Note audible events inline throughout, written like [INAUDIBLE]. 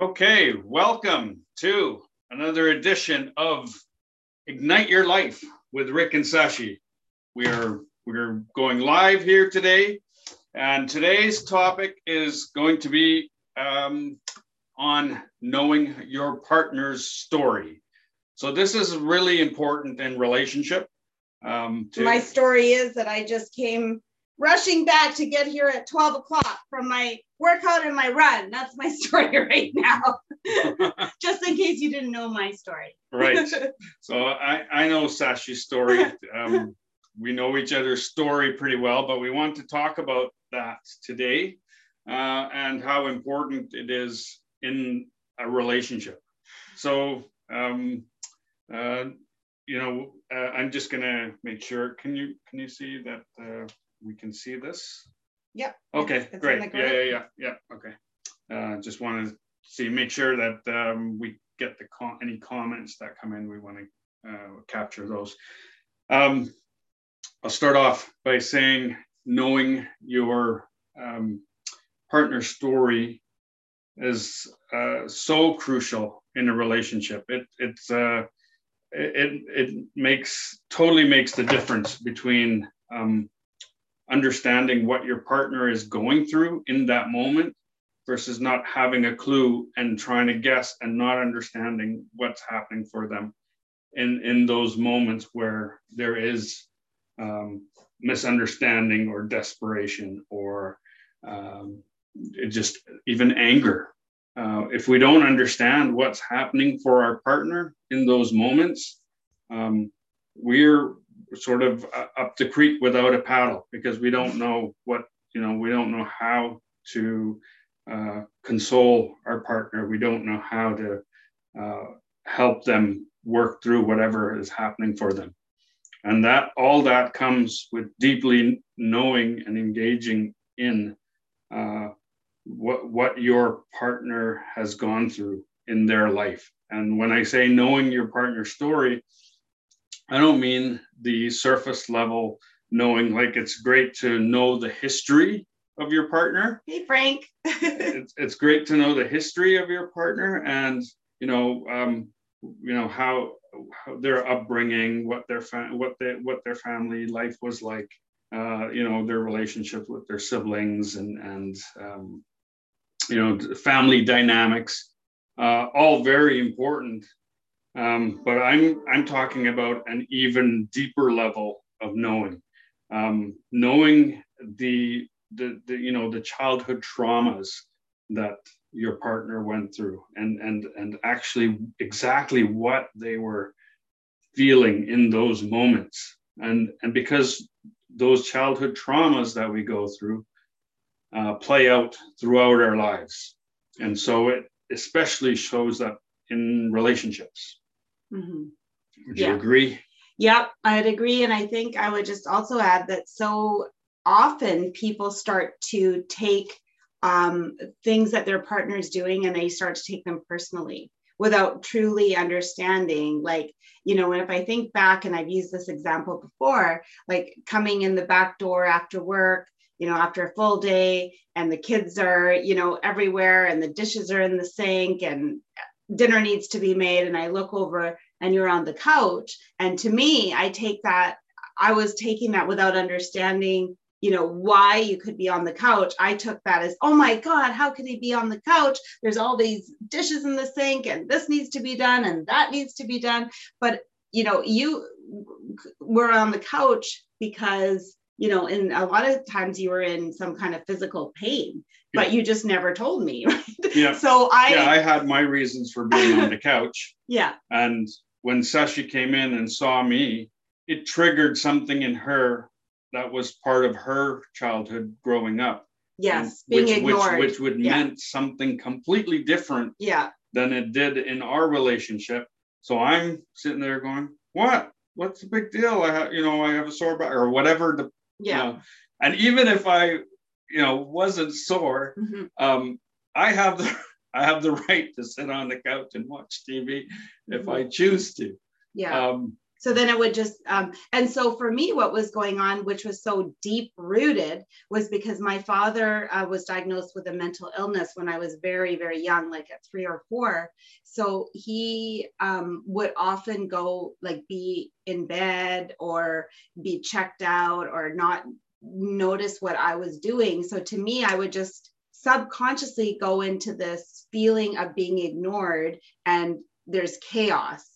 Okay, welcome to another edition of Ignite Your Life with Rick and Sashi. We are we're going live here today, and today's topic is going to be um, on knowing your partner's story. So this is really important in relationship. Um, to- My story is that I just came rushing back to get here at 12 o'clock from my workout and my run. That's my [LAUGHS] story right now. [LAUGHS] Just in case you didn't know my story. right. [LAUGHS] So I, I know Sashi's story. Um, we know each other's story pretty well, but we want to talk about that today uh, and how important it is in a relationship. So, um, uh, you know, uh, I'm just gonna make sure. Can you can you see that uh, we can see this? Yep. Okay, it's, it's great. Yeah, yeah, yeah, yeah. Okay. Uh, just want to see, make sure that um, we get the com any comments that come in. We want to uh, capture those. Um, I'll start off by saying knowing your um, partner story is uh, so crucial in a relationship. It it's uh, it it makes totally makes the difference between um, understanding what your partner is going through in that moment versus not having a clue and trying to guess and not understanding what's happening for them in in those moments where there is um, misunderstanding or desperation or um, just even anger. Uh, if we don't understand what's happening for our partner in those moments um, we're sort of uh, up the creek without a paddle because we don't know what you know we don't know how to uh, console our partner. We don't know how to uh, help them work through whatever is happening for them. And that all that comes with deeply knowing and engaging in uh, what what your partner has gone through in their life. And when i say knowing your partner's story I don't mean the surface level knowing, like it's great to know the history of your partner. Hey, Frank. [LAUGHS] it's, it's great to know the history of your partner and, you know, um, you know, how, how their upbringing, what their, fa- what, they, what their family life was like, uh, you know, their relationship with their siblings and, and um, you know, family dynamics, uh, all very important um, but I'm I'm talking about an even deeper level of knowing, um, knowing the, the the you know the childhood traumas that your partner went through, and and and actually exactly what they were feeling in those moments, and and because those childhood traumas that we go through uh, play out throughout our lives, and so it especially shows up in relationships Mm-hmm. Would yeah. you agree? Yep, I'd agree. And I think I would just also add that so often people start to take um, things that their partner is doing and they start to take them personally without truly understanding. Like, you know, and if I think back, and I've used this example before, like coming in the back door after work, you know, after a full day, and the kids are, you know, everywhere, and the dishes are in the sink, and dinner needs to be made and I look over and you're on the couch. And to me, I take that, I was taking that without understanding, you know, why you could be on the couch. I took that as, oh my God, how could he be on the couch? There's all these dishes in the sink and this needs to be done and that needs to be done. But, you know, you were on the couch because you know, and a lot of times you were in some kind of physical pain, but yeah. you just never told me. [LAUGHS] Right? Yeah. So I yeah, I had my reasons for being on the [LAUGHS] couch. Yeah. And when Sashi came in and saw me, it triggered something in her that was part of her childhood growing up. Yes, being which, ignored. Which, which would yeah. meant something completely different yeah. than it did in our relationship. So I'm sitting there going, "What? What's the big deal? I have, you know, I have a sore back or whatever the yeah. You know, and even if I, you know, wasn't sore, mm-hmm. um, I have the [LAUGHS] I have the right to sit on the couch and watch TV if mm-hmm. I choose to. Yeah. Um, so then it would just um, and so for me what was going on which was so deep rooted was because my father uh, was diagnosed with a mental illness when i was very very young like at three or four. So he um, would often go like be in bed or be checked out or not notice what i was doing. So to me i would just subconsciously go into this feeling of being ignored and there's chaos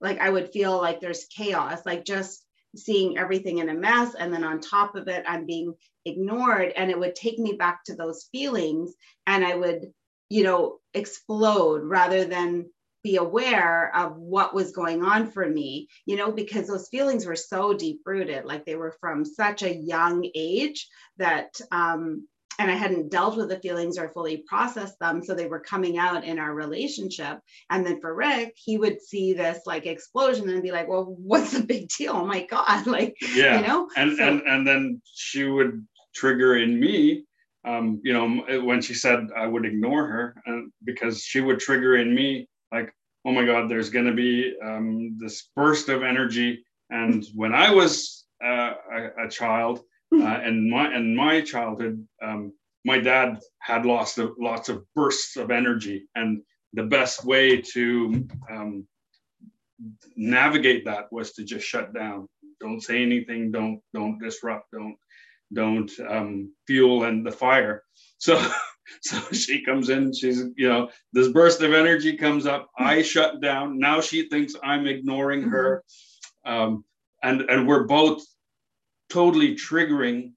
like I would feel like there's chaos, like just seeing everything in a mess. And then on top of it, I'm being ignored. And it would take me back to those feelings and I would, you know, explode rather than be aware of what was going on for me, you know, because those feelings were so deep rooted, like they were from such a young age that um, and I hadn't dealt with the feelings or fully processed them. So they were coming out in our relationship. And then for Rick, he would see this like explosion and be like, well, what's the big deal? Oh my God. [LAUGHS] Like, yeah. you know? And, so, and, and then she would trigger in me, um, you know, when she said I would ignore her uh, because she would trigger in me like, oh my God, there's going to be um, this burst of energy. And when I was uh, a, a child, uh, and my and my childhood, um, my dad had lots of lots of bursts of energy, and the best way to um, navigate that was to just shut down. Don't say anything. Don't don't disrupt. Don't don't um, fuel and the fire. So [LAUGHS] so she comes in. She's you know this burst of energy comes up. I shut down. Now she thinks I'm ignoring her. Um, and and we're both totally triggering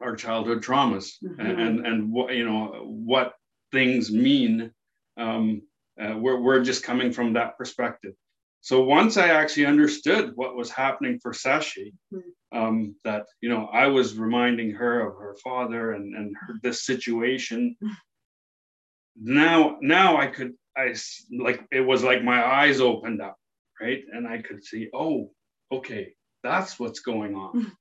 our childhood traumas mm-hmm. and and what you know what things mean um, uh, we're, we're just coming from that perspective so once i actually understood what was happening for sashi mm-hmm. um, that you know i was reminding her of her father and and her, this situation mm-hmm. now now i could i like it was like my eyes opened up right and i could see oh okay that's what's going on.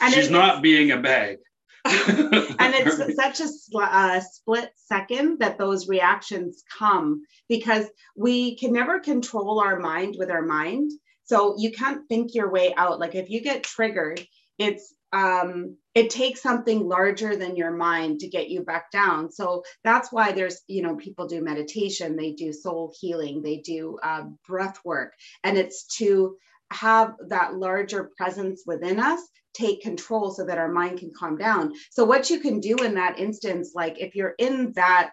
And She's not being a bag. [LAUGHS] and it's [LAUGHS] such a uh, split second that those reactions come because we can never control our mind with our mind. So you can't think your way out. Like if you get triggered, it's um, it takes something larger than your mind to get you back down. So that's why there's, you know, people do meditation, they do soul healing, they do uh, breath work, and it's to have that larger presence within us take control so that our mind can calm down. So what you can do in that instance, like if you're in that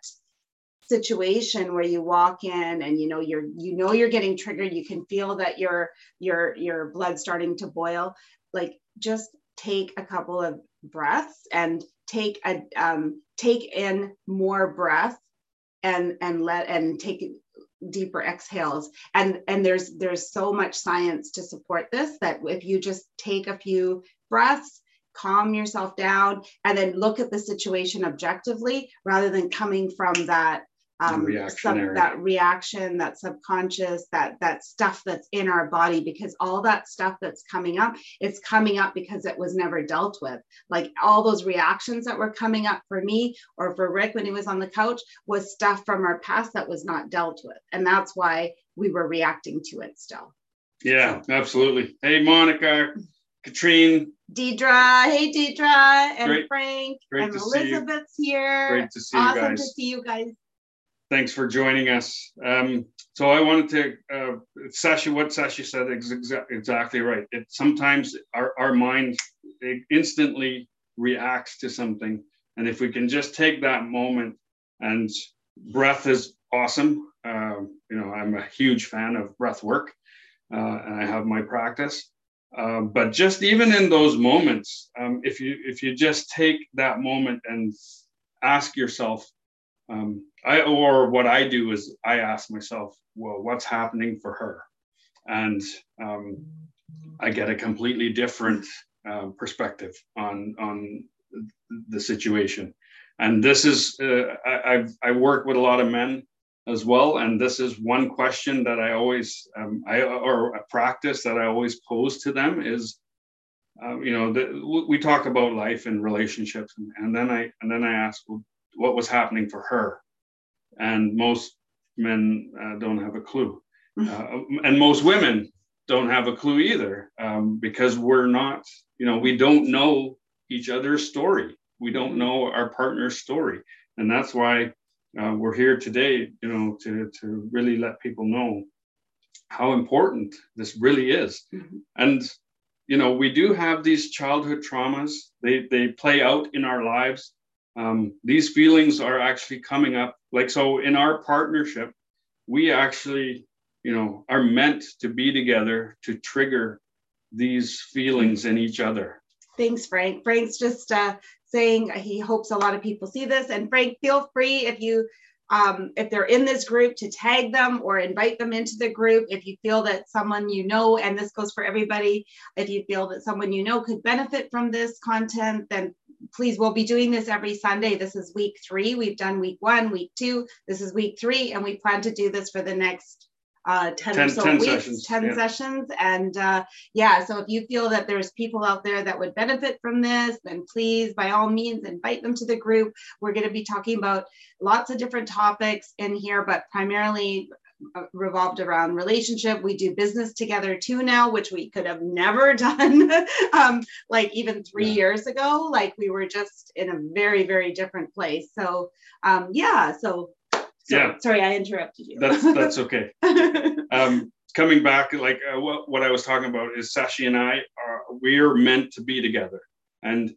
situation where you walk in and you know you're you know you're getting triggered, you can feel that your your your blood starting to boil, like just take a couple of breaths and take a um, take in more breath and and let and take deeper exhales. And and there's there's so much science to support this that if you just take a few breaths calm yourself down and then look at the situation objectively rather than coming from that um, sub, that reaction, that subconscious, that that stuff that's in our body, because all that stuff that's coming up, it's coming up because it was never dealt with. Like all those reactions that were coming up for me or for Rick when he was on the couch was stuff from our past that was not dealt with, and that's why we were reacting to it still. Yeah, so. absolutely. Hey, Monica, Katrine. Deidre, hey Deidre, and Great. Frank, Great and Elizabeth's here. Great to see awesome you guys. to see you guys thanks for joining us. Um, so I wanted to, uh, Sashi, what Sashi said is exa- exactly right. It sometimes our, our mind instantly reacts to something. And if we can just take that moment and breath is awesome. Uh, you know, I'm a huge fan of breath work uh, and I have my practice. Uh, but just even in those moments, um, if you if you just take that moment and ask yourself, um, I or what I do is I ask myself, well, what's happening for her, and um, I get a completely different uh, perspective on on the situation. And this is uh, I, I've I work with a lot of men as well, and this is one question that I always um, I or a practice that I always pose to them is. Uh, you know, the, we talk about life and relationships, and, and then I and then I ask, well, what was happening for her. And most men uh, don't have a clue. Mm-hmm. Uh, and most women don't have a clue either um, because we're not, you know, we don't know each other's story. We don't know our partner's story. And that's why uh, we're here today, you know, to, to really let people know how important this really is. Mm-hmm. And, you know, we do have these childhood traumas, they, they play out in our lives. Um, these feelings are actually coming up. Like, so in our partnership, we actually, you know, are meant to be together to trigger these feelings in each other. Thanks, Frank. Frank's just uh, saying he hopes a lot of people see this. And Frank, feel free if you um, if they're in this group to tag them or invite them into the group if you feel that someone you know and this goes for everybody if you feel that someone you know could benefit from this content then please we'll be doing this every sunday this is week three we've done week one week two this is week three and we plan to do this for the next uh, 10, 10 or so 10 weeks, sessions, 10 yeah. sessions. And uh, yeah, so if you feel that there's people out there that would benefit from this, then please, by all means, invite them to the group. We're going to be talking about lots of different topics in here, but primarily revolved around relationship. We do business together too now, which we could have never [LAUGHS] done um, like even three yeah. years ago. Like we were just in a very, very different place. So um, yeah, so yeah. Sorry, I interrupted you. That's that's okay. [LAUGHS] um, coming back, like uh, what, what I was talking about is Sashi and I are we are meant to be together, and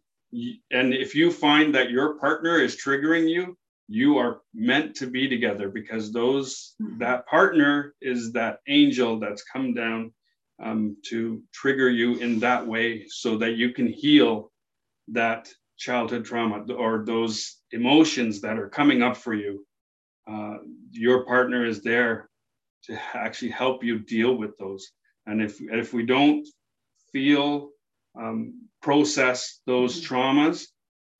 and if you find that your partner is triggering you, you are meant to be together because those mm-hmm. that partner is that angel that's come down um, to trigger you in that way so that you can heal that childhood trauma or those emotions that are coming up for you uh, your partner is there to actually help you deal with those. And if if we don't feel um, process those mm-hmm. traumas,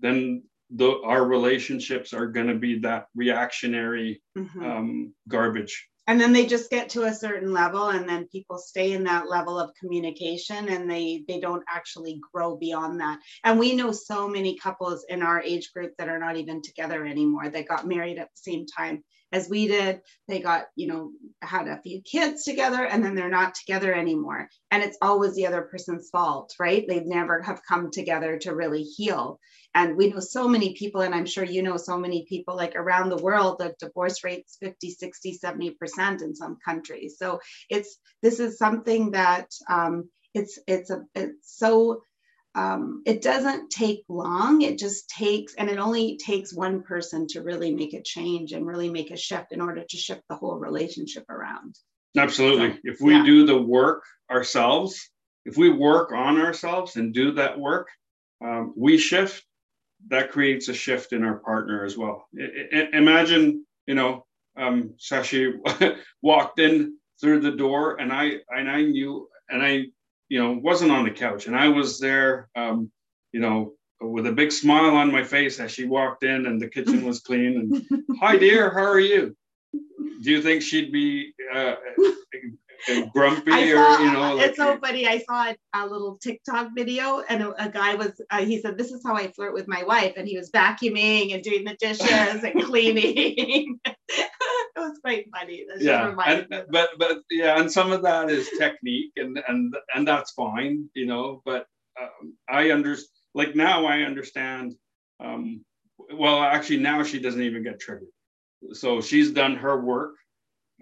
then the, our relationships are going to be that reactionary mm-hmm. um, garbage. And then they just get to a certain level and then people stay in that level of communication and they they don't actually grow beyond that. And we know so many couples in our age group that are not even together anymore. They got married at the same time as we did. They got you know had a few kids together and then they're not together anymore. And it's always the other person's fault right? They never have come together to really heal. And we know so many people, and I'm sure you know so many people like around the world, the divorce rates 50, 60, 70% in some countries. So it's this is something that um, it's it's a it's so um, it doesn't take long. It just takes, and it only takes one person to really make a change and really make a shift in order to shift the whole relationship around. Absolutely. So, if we yeah. do the work ourselves, if we work on ourselves and do that work, um, we shift that creates a shift in our partner as well. I, I, imagine, you know, um, Sashi [LAUGHS] walked in through the door, and I and I knew, and I, you know, wasn't on the couch, and I was there, um, you know, with a big smile on my face as she walked in, and the kitchen was clean. And [LAUGHS] hi, dear, how are you? Do you think she'd be uh, grumpy saw, or you know like, it's so funny i saw a, little tiktok video and a, a guy was uh, he said this is how i flirt with my wife and he was vacuuming and doing the dishes and [LAUGHS] cleaning. [LAUGHS] It was quite funny. Yeah and, but but yeah and some of that is technique and and and that's fine you know but um, i understand like now i understand um, well actually now she doesn't even get triggered. So she's done her work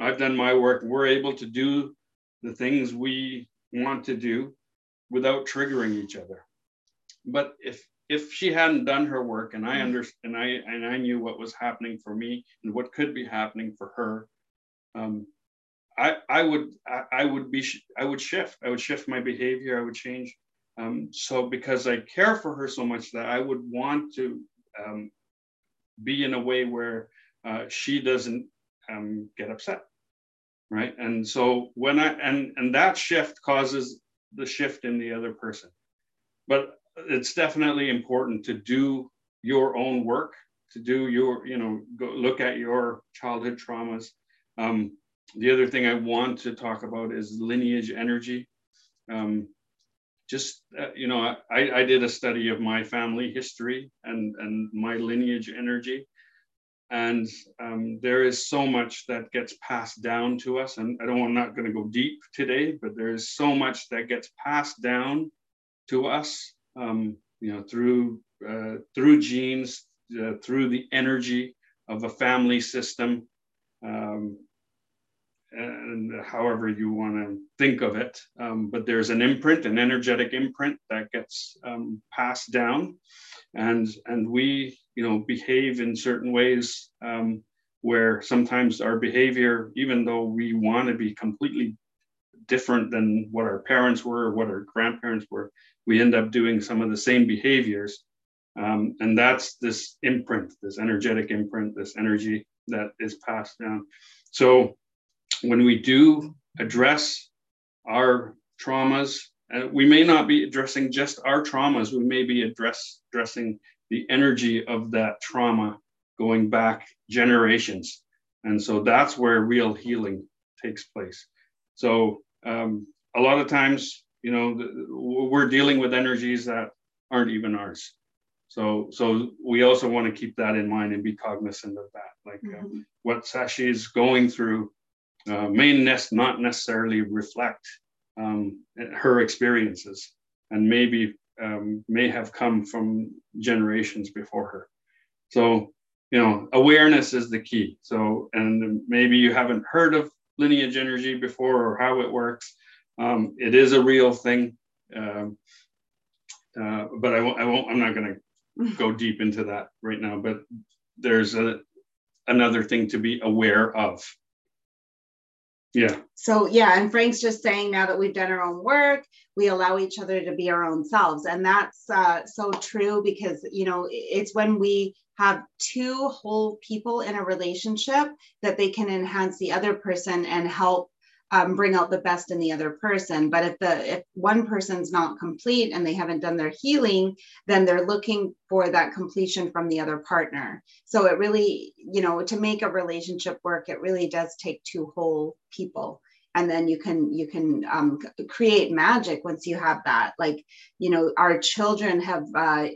I've done my work. We're able to do the things we want to do without triggering each other. But if if she hadn't done her work and I mm-hmm. and I and I knew what was happening for me and what could be happening for her, um, I I would I, I, would be I would shift. I would shift my behavior. I would change. Um, so because I care for her so much that I would want to um, be in a way where uh, she doesn't um, get upset right? And so when i and and that shift causes the shift in the other person. But it's definitely important to do your own work to do your you know go look at your childhood traumas. Um, the other thing i want to talk about is lineage energy. Um, just uh, you know I, I did a study of my family history and and my lineage energy and um, there is so much that gets passed down to us. And I don't, I'm not going to go deep today, but there is so much that gets passed down to us, um, you know, through uh, through genes, uh, through the energy of a family system, um, and however you want to think of it. Um, but there's an imprint, an energetic imprint that gets um, passed down, and and we you know behave in certain ways um, where sometimes our behavior, even though we want to be completely different than what our parents were or what our grandparents were, we end up doing some of the same behaviors. Um, and that's this imprint, this energetic imprint, this energy that is passed down. So when we do address our traumas, uh, we may not be addressing just our traumas, we may be address, addressing the energy of that trauma going back generations. And so that's where real healing takes place. So um, a lot of times, you know, the, we're dealing with energies that aren't even ours. So, so we also want to keep that in mind and be cognizant of that. Like uh, mm-hmm. uh, what Sashi is going through uh, may nest not necessarily reflect um, her experiences, and maybe um, may have come from generations before her. So, you know, awareness is the key. So, and maybe you haven't heard of lineage energy before or how it works. Um, it is a real thing. Um, uh, but I won't, I won't, I'm not going [LAUGHS] to go deep into that right now, but there's a, another thing to be aware of. Yeah. So yeah, and Frank's just saying now that we've done our own work, we allow each other to be our own selves, and that's uh, so true because you know it's when we have two whole people in a relationship that they can enhance the other person and help um, bring out the best in the other person. But if the if one person's not complete and they haven't done their healing, then they're looking for that completion from the other partner. So it really, you know, to make a relationship work, it really does take two whole people and then you can you can um, create magic once you have that like you know our children have uh,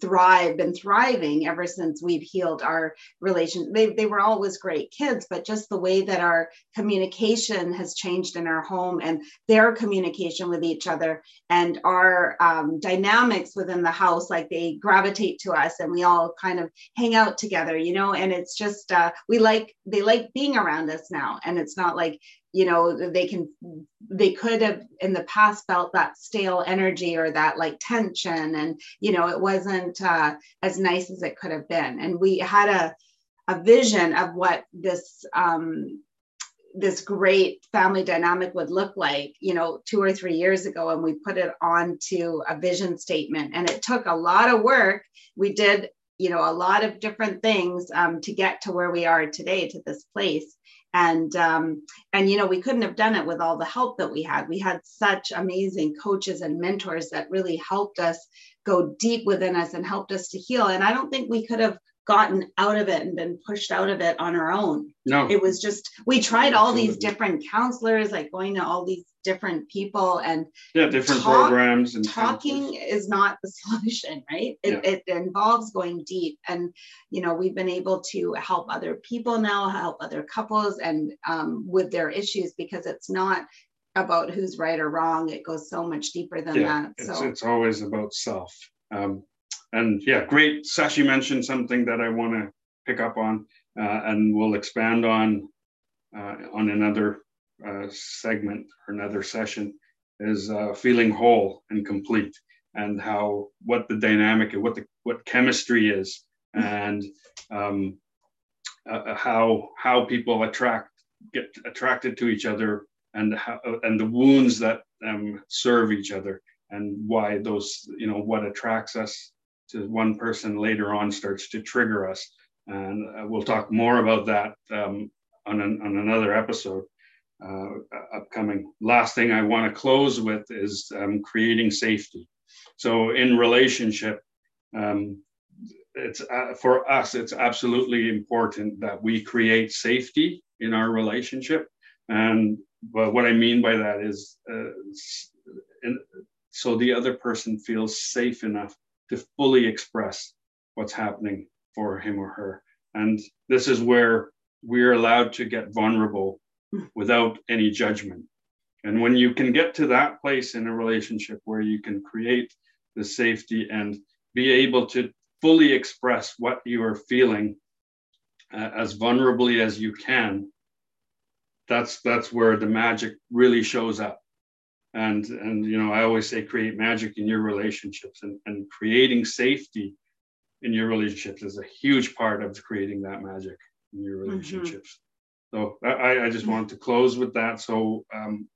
thrive been thriving ever since we've healed our relation they, they were always great kids but just the way that our communication has changed in our home and their communication with each other and our um, dynamics within the house like they gravitate to us and we all kind of hang out together you know and it's just uh, we like they like being around us now. And it's not like you know they can they could have in the past felt that stale energy or that like tension and you know it wasn't uh, as nice as it could have been. And we had a a vision of what this um, this great family dynamic would look like you know two or three years ago and we put it onto a vision statement. And it took a lot of work. We did you know a lot of different things um, to get to where we are today to this place and um, and you know we couldn't have done it with all the help that we had. We had such amazing coaches and mentors that really helped us go deep within us and helped us to heal. And i don't think we could have gotten out of it and been pushed out of it on our own. No. It was just we tried all these different counselors, like going to all these different people and yeah, different talk, programs and talking counselors. is not the [LAUGHS] solution, right? It, yeah. it involves going deep. And you know, we've been able to help other people now, help other couples and um, with their issues because it's not about who's right or wrong. It goes so much deeper than yeah, that. So it's, it's always about self. Um, and yeah, great. Sashi mentioned something that I want to pick up on, uh, and we'll expand on uh, on another uh, segment or another session. Is uh, feeling whole and complete, and how what the dynamic and what the what chemistry is, and um, uh, how how people attract get attracted to each other, and how and the wounds that um, serve each other, and why those you know what attracts us to one person later on starts to trigger us. And uh, we'll talk more about that um, on, an, on another episode uh, upcoming. Last thing I want to close with is um, creating safety. So in relationship, um, it's uh, for us, it's absolutely important that we create safety in our relationship. And but what I mean by that is, uh, so the other person feels safe enough to fully express what's happening for him or her. And this is where we're allowed to get vulnerable without any judgment. And when you can get to that place in a relationship where you can create the safety and be able to fully express what you are feeling uh, as vulnerably as you can, that's that's where the magic really shows up. And and you know, I always say create magic in your relationships and, and creating safety in your relationships is a huge part of creating that magic in your mm-hmm. relationships. Mm-hmm. So I, I just wanted to close with that. So um,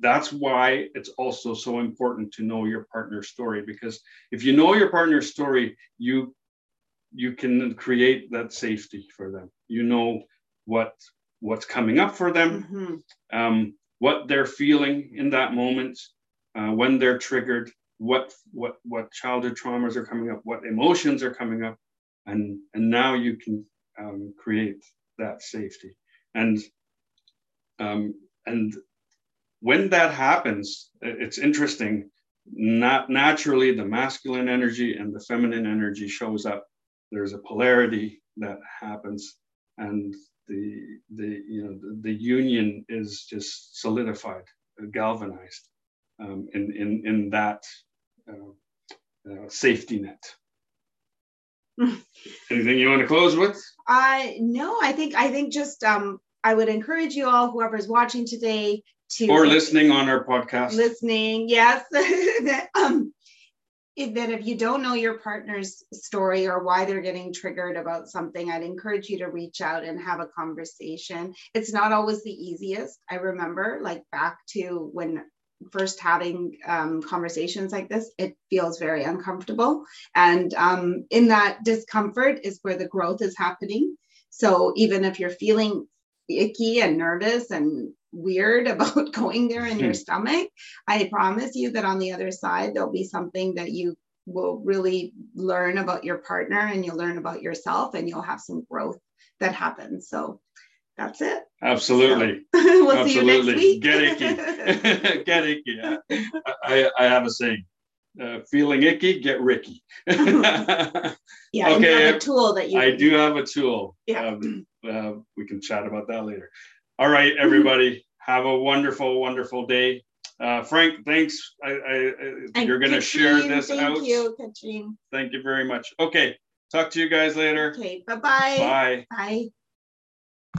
that's why it's also so important to know your partner's story because if you know your partner's story, you you can create that safety for them. You know what what's coming up for them, mm-hmm. um, what they're feeling in that moment, uh, when they're triggered, what what what childhood traumas are coming up, what emotions are coming up, and and now you can um, create that safety. And um, and when that happens, it's interesting. Not naturally, the masculine energy and the feminine energy shows up. There's a polarity that happens, and the the you know the, the union is just solidified, galvanized um, in in in that uh, uh, safety net. [LAUGHS] Anything you want to close with? Uh, no, I think I think just um, I would encourage you all, whoever's watching today, to or listening on our podcast. Listening, yes. [LAUGHS] um, if, that if you don't know your partner's story or why they're getting triggered about something, I'd encourage you to reach out and have a conversation. It's not always the easiest. I remember, like back to when first having um, conversations like this, it feels very uncomfortable. And um, in that discomfort is where the growth is happening. So even if you're feeling icky and nervous and weird [LAUGHS] about going there in your hmm. stomach, I promise you that on the other side, there'll be something that you will really learn about your partner and you'll learn about yourself and you'll have some growth that happens. So that's it. Absolutely. So, [LAUGHS] we'll Absolutely. see you next week. Get [LAUGHS] icky. get icky. I, I have a saying. Uh, feeling icky, get Ricky. yeah, okay. a tool that you. I do have a tool. Yeah. Um, uh, we can chat about that later. All right, everybody, have a wonderful, wonderful day. Uh, Frank, thanks. I, I, you're going to share this thank out. Thank you, Katrine. Thank you very much. Okay, talk to you guys later. Okay, bye-bye. Bye. Bye.